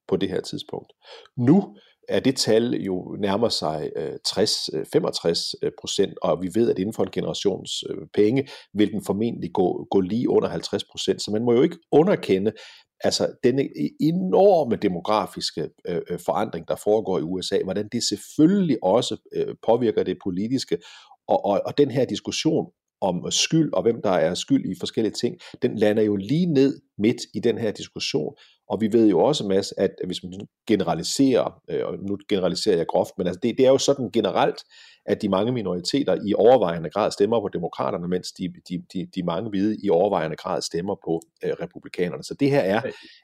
på det her tidspunkt. Nu er det tal jo nærmer sig øh, 60-65 øh, procent, og vi ved, at inden for en generations penge vil den formentlig gå, gå lige under 50 procent. Så man må jo ikke underkende, altså denne enorme demografiske øh, øh, forandring, der foregår i USA, hvordan det selvfølgelig også øh, påvirker det politiske, og, og, og den her diskussion om skyld og hvem der er skyld i forskellige ting, den lander jo lige ned midt i den her diskussion. Og vi ved jo også, Mads, at hvis man generaliserer, øh, og nu generaliserer jeg groft, men altså det, det er jo sådan generelt, at de mange minoriteter i overvejende grad stemmer på demokraterne, mens de, de, de, de mange hvide i overvejende grad stemmer på øh, republikanerne. Så det her er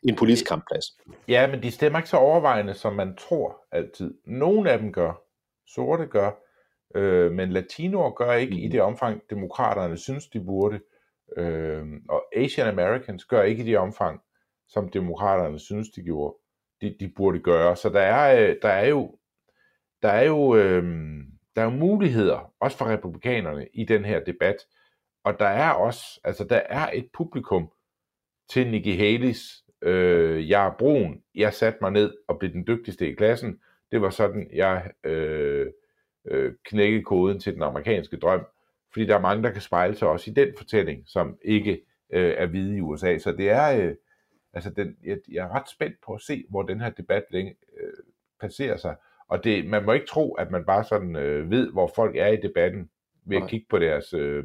en politisk kampplads. Ja, men de stemmer ikke så overvejende, som man tror altid. Nogle af dem gør. Sorte gør. Øh, men latinoer gør ikke mm. i det omfang, demokraterne synes, de burde. Øh, og Asian Americans gør ikke i det omfang, som demokraterne synes, de gjorde. De, de burde gøre. Så der er, øh, der er jo, der er jo, øh, der er jo muligheder, også for republikanerne, i den her debat. Og der er også, altså der er et publikum til Nikki Haley's, øh, jeg er brun, jeg satte mig ned og blev den dygtigste i klassen. Det var sådan, jeg øh, øh, knække koden til den amerikanske drøm. Fordi der er mange, der kan spejle sig også i den fortælling, som ikke øh, er hvide i USA. Så det er, øh, altså den, jeg, jeg er ret spændt på at se, hvor den her debat længe, øh, passerer sig. Og det, man må ikke tro, at man bare sådan øh, ved, hvor folk er i debatten, ved at kigge på deres, øh,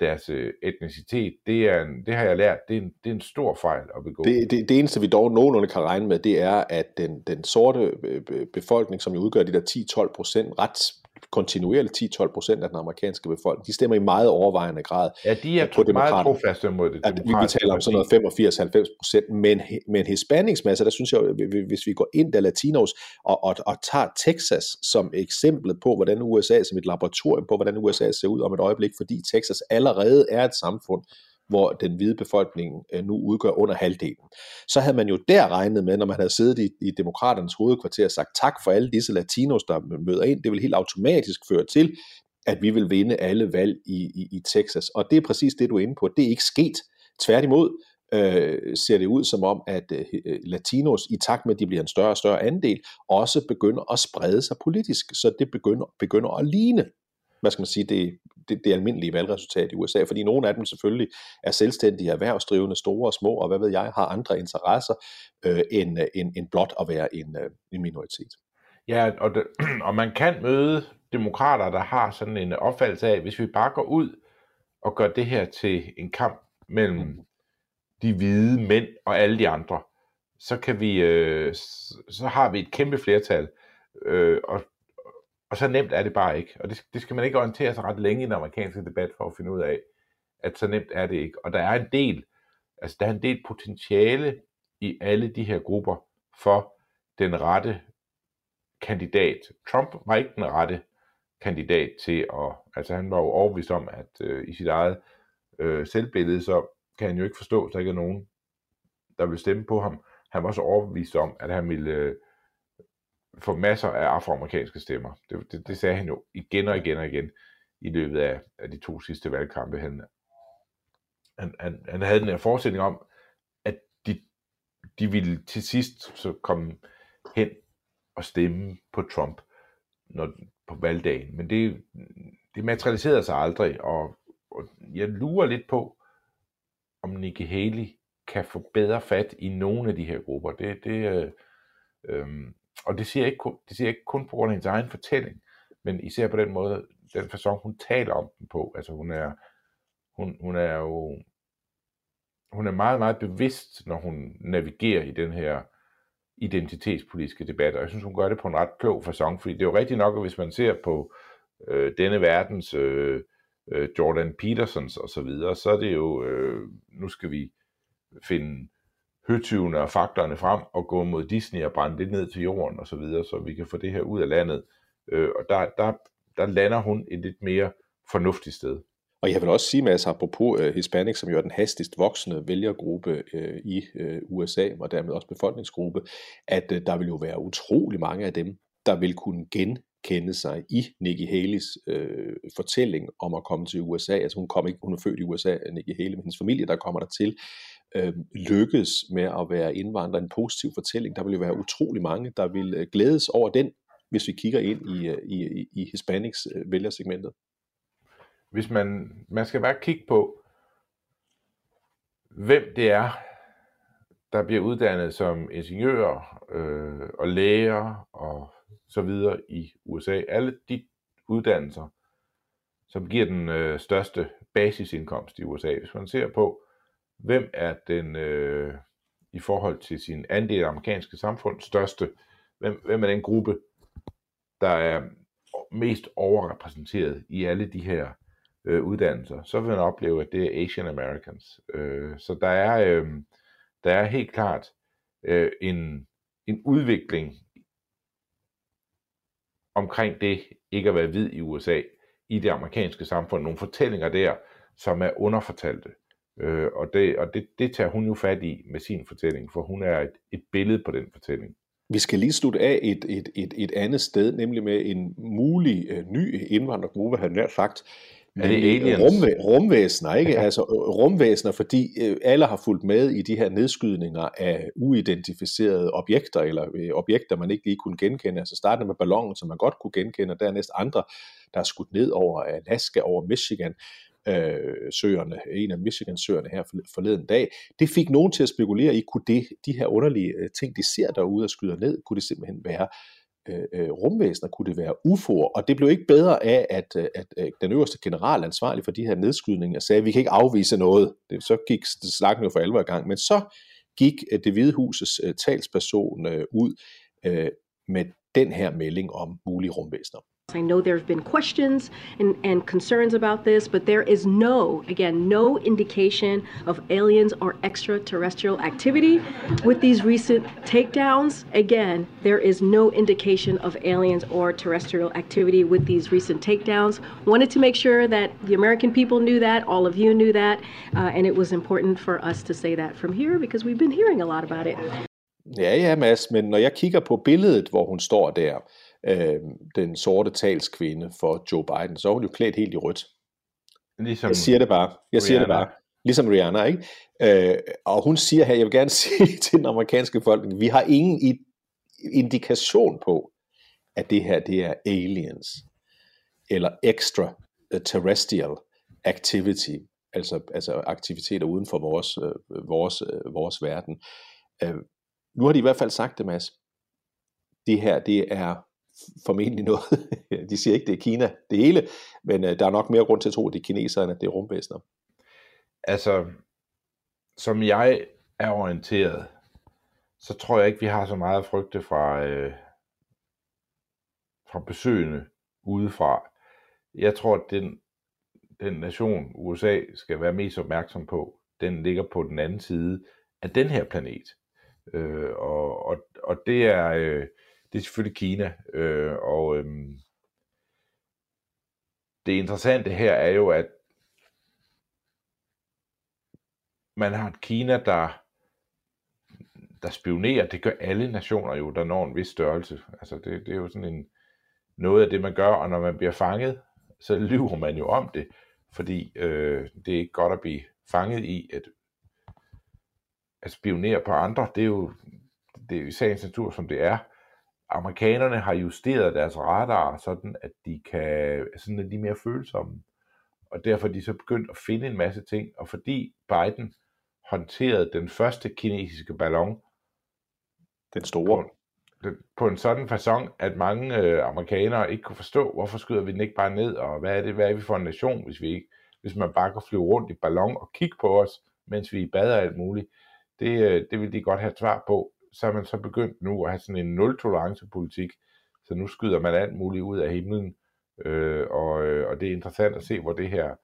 deres øh, etnicitet. Det, er en, det har jeg lært, det er, en, det er en stor fejl at begå. Det, det, det eneste, vi dog nogenlunde kan regne med, det er, at den, den sorte øh, befolkning, som jo udgør de der 10-12 procent, ret kontinuerligt 10-12 procent af den amerikanske befolkning. De stemmer i meget overvejende grad Ja, de er på meget trofaste mod det at vi, vi taler om sådan noget 85-90 procent, men, men Hispanics masse, der synes jeg, hvis vi går ind der latinos og, og, og tager Texas som eksempel på, hvordan USA, som et laboratorium på, hvordan USA ser ud om et øjeblik, fordi Texas allerede er et samfund, hvor den hvide befolkning øh, nu udgør under halvdelen. Så havde man jo der regnet med, når man havde siddet i, i demokraternes hovedkvarter og sagt tak for alle disse latinos, der møder ind, det vil helt automatisk føre til, at vi vil vinde alle valg i, i, i Texas. Og det er præcis det, du er inde på. Det er ikke sket. Tværtimod øh, ser det ud som om, at øh, øh latinos, i takt med, at de bliver en større og større andel, også begynder at sprede sig politisk. Så det begynder, begynder at ligne hvad skal man sige, det, det, det almindelige valgresultat i USA, fordi nogle af dem selvfølgelig er selvstændige, erhvervsdrivende, store og små, og hvad ved jeg, har andre interesser øh, end, end, end blot at være en, øh, en minoritet. Ja, og, det, og man kan møde demokrater, der har sådan en opfattelse af, hvis vi bare går ud og gør det her til en kamp mellem de hvide mænd og alle de andre, så kan vi, øh, så har vi et kæmpe flertal, øh, og og så nemt er det bare ikke. Og det, det skal man ikke orientere sig ret længe i den amerikanske debat for at finde ud af, at så nemt er det ikke. Og der er en del, altså der er en del potentiale i alle de her grupper for den rette kandidat. Trump var ikke den rette kandidat til at, altså han var jo overbevist om, at øh, i sit eget øh, selvbillede, så kan han jo ikke forstå, at der ikke er nogen, der vil stemme på ham. Han var så overbevist om, at han ville øh, få masser af afroamerikanske stemmer. Det, det, det sagde han jo igen og igen og igen i løbet af, af de to sidste valgkampe. Han, han, han, han havde den her forestilling om, at de, de ville til sidst så komme hen og stemme på Trump når, på valgdagen. Men det, det materialiserede sig aldrig, og, og jeg lurer lidt på, om Nikki Haley kan få bedre fat i nogle af de her grupper. Det, det, øh, øh, og det siger, ikke kun, det siger ikke kun på grund af hendes egen fortælling, men især på den måde, den façon, hun taler om den på. Altså hun er, hun, hun er jo, hun er meget, meget bevidst, når hun navigerer i den her identitetspolitiske debat, og jeg synes, hun gør det på en ret klog façon, fordi det er jo rigtigt nok, at hvis man ser på øh, denne verdens øh, øh, Jordan Petersons og så videre, så er det jo, øh, nu skal vi finde høtyvene og fakterne frem og gå mod Disney og brænde det ned til jorden og så videre, så vi kan få det her ud af landet. Øh, og der, der, der lander hun et lidt mere fornuftigt sted. Og jeg vil også sige, Mads, apropos uh, Hispanic, som jo er den hastigst voksende vælgergruppe uh, i øh, uh, USA, og dermed også befolkningsgruppe, at uh, der vil jo være utrolig mange af dem, der vil kunne genkende sig i Nikki Haley's uh, fortælling om at komme til USA. Altså hun, kom ikke, hun er født i USA, Nikki Haley, men hendes familie, der kommer der til, øh, lykkes med at være indvandrer, en positiv fortælling. Der vil jo være utrolig mange, der vil øh, glædes over den, hvis vi kigger ind i, øh, i, i Hispanics øh, vælgersegmentet. Hvis man, man skal bare kigge på, hvem det er, der bliver uddannet som ingeniører øh, og læger og så videre i USA. Alle de uddannelser, som giver den øh, største basisindkomst i USA. Hvis man ser på, hvem er den øh, i forhold til sin andel af amerikanske samfund største, hvem, hvem er den gruppe, der er mest overrepræsenteret i alle de her øh, uddannelser, så vil man opleve, at det er Asian Americans. Øh, så der er, øh, der er helt klart øh, en, en udvikling omkring det ikke at være hvid i USA, i det amerikanske samfund. Nogle fortællinger der, som er underfortalte. Øh, og det, og det, det tager hun jo fat i med sin fortælling, for hun er et, et billede på den fortælling. Vi skal lige slutte af et, et, et, et andet sted, nemlig med en mulig uh, ny indvandrergruppe, han har sagt. Er det aliens? Rumvæ, rumvæsener, ikke? altså rumvæsener, fordi uh, alle har fulgt med i de her nedskydninger af uidentificerede objekter, eller uh, objekter, man ikke lige kunne genkende. Altså startede med ballonen, som man godt kunne genkende, og dernæst andre, der er skudt ned over Alaska, over Michigan øh, søerne, en af Michigan-søerne her forleden dag, det fik nogen til at spekulere i, kunne det, de her underlige øh, ting, de ser derude og skyder ned, kunne det simpelthen være øh, øh, rumvæsener, kunne det være UFO'er, og det blev ikke bedre af, at, øh, at, at den øverste general ansvarlig for de her nedskydninger sagde, at vi kan ikke afvise noget. Det, så gik snakken jo for alvor i gang, men så gik det hvide husets talsperson ud med den her melding om mulige rumvæsener. I know there have been questions and, and concerns about this, but there is no, again, no indication of aliens or extraterrestrial activity with these recent takedowns. Again, there is no indication of aliens or terrestrial activity with these recent takedowns. Wanted to make sure that the American people knew that, all of you knew that, uh, and it was important for us to say that from here because we've been hearing a lot about it. Ja, ja, Mads, men når jeg kigger på billedet, hvor hun står der, øh, den sorte talskvinde for Joe Biden, så er hun jo klædt helt i rødt. Ligesom Jeg siger det bare. Jeg siger det bare. Ligesom Rihanna, ikke? Øh, og hun siger her, jeg vil gerne sige til den amerikanske befolkning, vi har ingen indikation på, at det her, det er aliens, eller extraterrestrial activity, altså, altså aktiviteter uden for vores, øh, vores, øh, vores verden. Øh, nu har de i hvert fald sagt det, Mads. Det her, det er formentlig noget, de siger ikke, det er Kina, det hele, men øh, der er nok mere grund til at tro, at det er kineserne, end at det er rumvæsener. altså, som jeg er orienteret, så tror jeg ikke, vi har så meget at frygte fra, øh, fra besøgende udefra. Jeg tror, at den, den nation, USA, skal være mest opmærksom på, den ligger på den anden side af den her planet. Øh, og, og, og det er øh, det er selvfølgelig Kina. Øh, og øh, det interessante her er jo, at man har et Kina, der, der spionerer. Det gør alle nationer jo, der når en vis størrelse. Altså det, det er jo sådan en, noget af det, man gør, og når man bliver fanget, så lyver man jo om det, fordi øh, det er ikke godt at blive fanget i at, at spionere på andre. Det er jo det er jo i sagens natur, som det er. Amerikanerne har justeret deres radar, sådan at de kan, sådan at de er mere følsomme. Og derfor er de så begyndt at finde en masse ting, og fordi Biden håndterede den første kinesiske ballon Den store. den- på en sådan façon, at mange øh, amerikanere ikke kunne forstå, hvorfor skyder vi den ikke bare ned, og hvad er det, hvad er vi for en nation, hvis vi ikke, hvis man bare kan flyve rundt i ballon og kigge på os, mens vi er i bad og alt muligt. Det, øh, det vil de godt have et svar på. Så er man så begyndt nu at have sådan en nul-tolerance-politik, så nu skyder man alt muligt ud af himlen, øh, og, øh, og det er interessant at se, hvor det her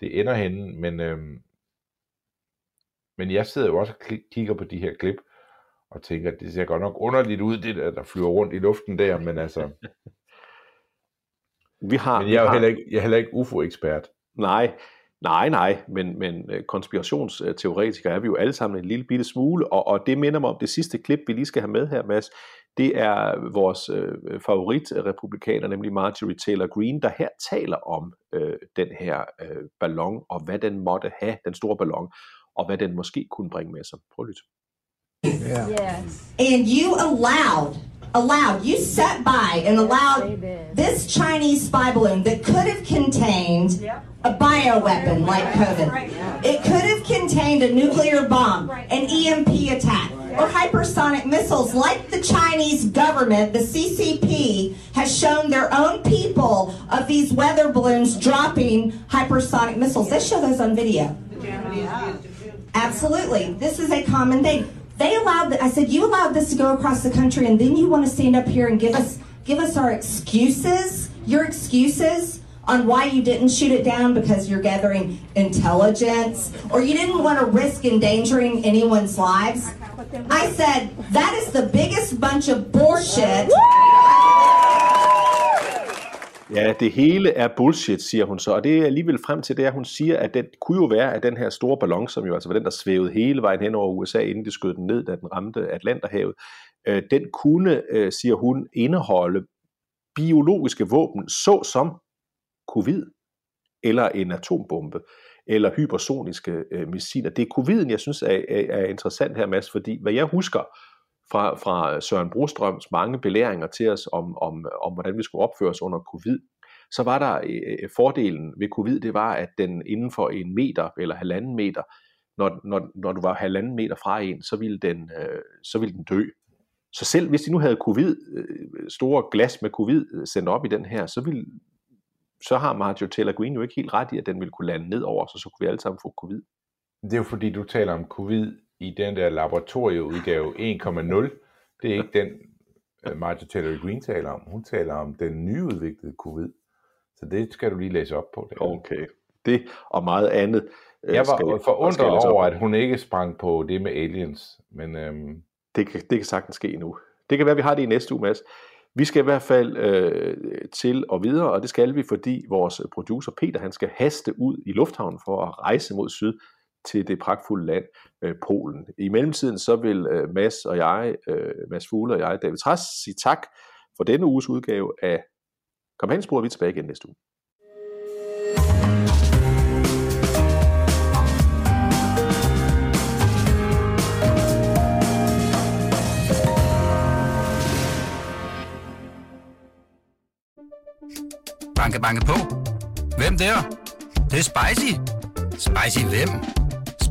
det ender henne, men, øh, men jeg sidder jo også og kigger på de her klip, og tænker, at det ser godt nok underligt ud, det der, der flyver rundt i luften der, men altså, Vi har, men jeg er jo har, heller ikke, jeg er heller ikke UFO-ekspert. Nej, nej, nej, men, men øh, konspirationsteoretikere er vi jo alle sammen en lille bitte smule, og, og det minder mig om det sidste klip, vi lige skal have med her, Mads. Det er vores øh, favoritrepublikaner, nemlig Marjorie Taylor Greene, der her taler om øh, den her øh, ballon, og hvad den måtte have, den store ballon, og hvad den måske kunne bringe med sig. Prøv at lytte. And you allowed, allowed, you sat by and allowed this Chinese spy balloon that could have contained a bioweapon like COVID. It could have contained a nuclear bomb, an EMP attack, or hypersonic missiles like the Chinese government, the CCP, has shown their own people of these weather balloons dropping hypersonic missiles. They show those on video. Absolutely. This is a common thing. They allowed. I said you allowed this to go across the country and then you want to stand up here and give us give us our excuses, your excuses on why you didn't shoot it down because you're gathering intelligence or you didn't want to risk endangering anyone's lives. I said that is the biggest bunch of bullshit. Ja, det hele er bullshit, siger hun så, og det er alligevel frem til det, at hun siger, at det kunne jo være, at den her store ballon, som jo altså var den, der svævede hele vejen hen over USA, inden det skød den ned, da den ramte Atlanterhavet, øh, den kunne, øh, siger hun, indeholde biologiske våben, såsom covid, eller en atombombe, eller hypersoniske øh, missiler. Det er coviden, jeg synes er, er, er interessant her, Mads, fordi hvad jeg husker fra, fra Søren Brostrøms mange belæringer til os om, om, om, hvordan vi skulle opføre os under covid, så var der øh, fordelen ved covid, det var, at den inden for en meter eller halvanden meter, når, når, når du var halvanden meter fra en, så ville den, øh, så ville den dø. Så selv hvis de nu havde covid, øh, store glas med covid øh, sendt op i den her, så ville så har Mario Taylor Green jo ikke helt ret i, at den ville kunne lande ned over, så så kunne vi alle sammen få covid. Det er jo fordi, du taler om covid i den der laboratorieudgave 1.0. Det er ikke den øh, Martha Taylor Green taler om. Hun taler om den nyudviklede covid. Så det skal du lige læse op på. Der. Okay. Det og meget andet. øh, Jeg var skal forundret over, at hun ikke sprang på det med aliens. Men øhm, Det kan, det kan sagtens ske nu. Det kan være, vi har det i næste uge, Mads. Vi skal i hvert fald øh, til og videre, og det skal vi, fordi vores producer Peter, han skal haste ud i lufthavnen for at rejse mod syd til det pragtfulde land, øh, Polen. I mellemtiden så vil øh, Mads og jeg, øh, Mads Fugle og jeg, David Træs, sige tak for denne uges udgave af Kampagnesporet. Vi tilbage igen næste uge. Banke, banke på. Hvem der? Det, det er spicy. Spicy hvem?